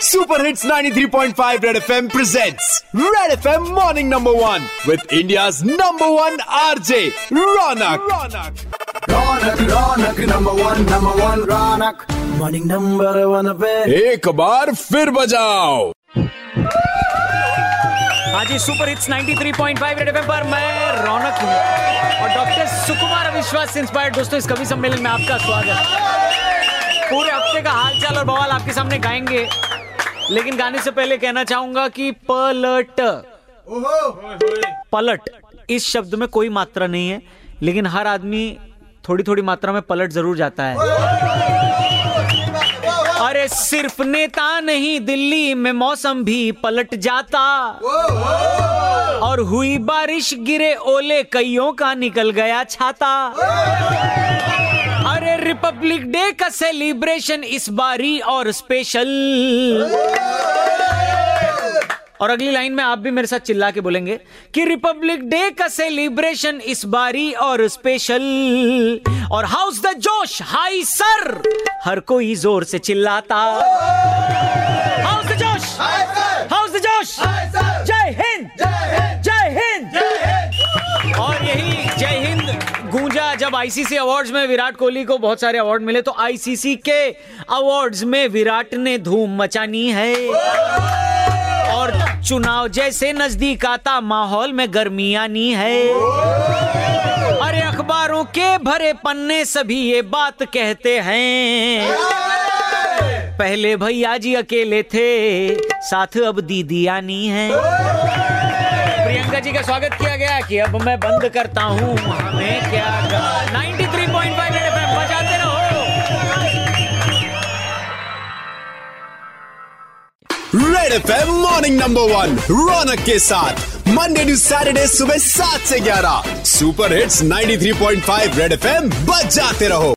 Super Hits 93.5 Red FM presents Red FM Morning Number One with India's number one RJ Ronak. Ronak. Ronak Ronak number one number one Ronak morning number one पे एक बार फिर बजाओ। हाँ जी super hits 93.5 red FM पर मैं रौनक हूँ। और डॉक्टर सुकुमार अविश्वास इंस्पायर्ड दोस्तों इस कवि सम्मेलन में आपका स्वागत। पूरे हफ़्ते का हालचाल और बवाल आपके सामने गाएँगे। लेकिन गाने से पहले कहना चाहूँगा कि पलट। पलट इस शब्द में कोई मात्रा नहीं है लेकिन हर आदमी थोड़ी थोड़ी मात्रा में पलट ज़रूर जाता है। अरे सिर्फ़ नेता नहीं दिल्ली में मौसम भी पलट जाता। और हुई बारिश गिरे ओले कईयों का निकल गया छाता। रिपब्लिक डे का सेलिब्रेशन इस बारी और स्पेशल। और अगली लाइन में आप भी मेरे साथ चिल्ला के बोलेंगे कि रिपब्लिक डे का सेलिब्रेशन इस बारी और स्पेशल। और how's the josh? High sir हर कोई ज़ोर से चिल्लाता। How's the josh? How's the josh? जय हिंद! जय हिंद! और यही जय हिंद। गूंजा जब आईसीसी अवार्ड्स में विराट कोहली को बहुत सारे अवार्ड मिले तो आईसीसी के अवार्ड्स में विराट ने धूम मचानी है। और चुनाव जैसे नज़दीक आता माहौल में गर्मी आनी है। अरे अखबारों के भरे पन्ने सभी ये बात कहते हैं। पहले भैया जी अकेले थे, साथ अब दीदी आनी है। प्रियंका जी का स्वागत किया गया कि अब मैं बंद करता हूँ। हमें क्या 93.5 रेड एफएम बजाते रहो। Red FM Morning Number One रौनक के साथ। मंडे टू सैटरडे सुबह सात से ग्यारह। सुपर हिट्स 93.5 रेड एफएम बजाते रहो।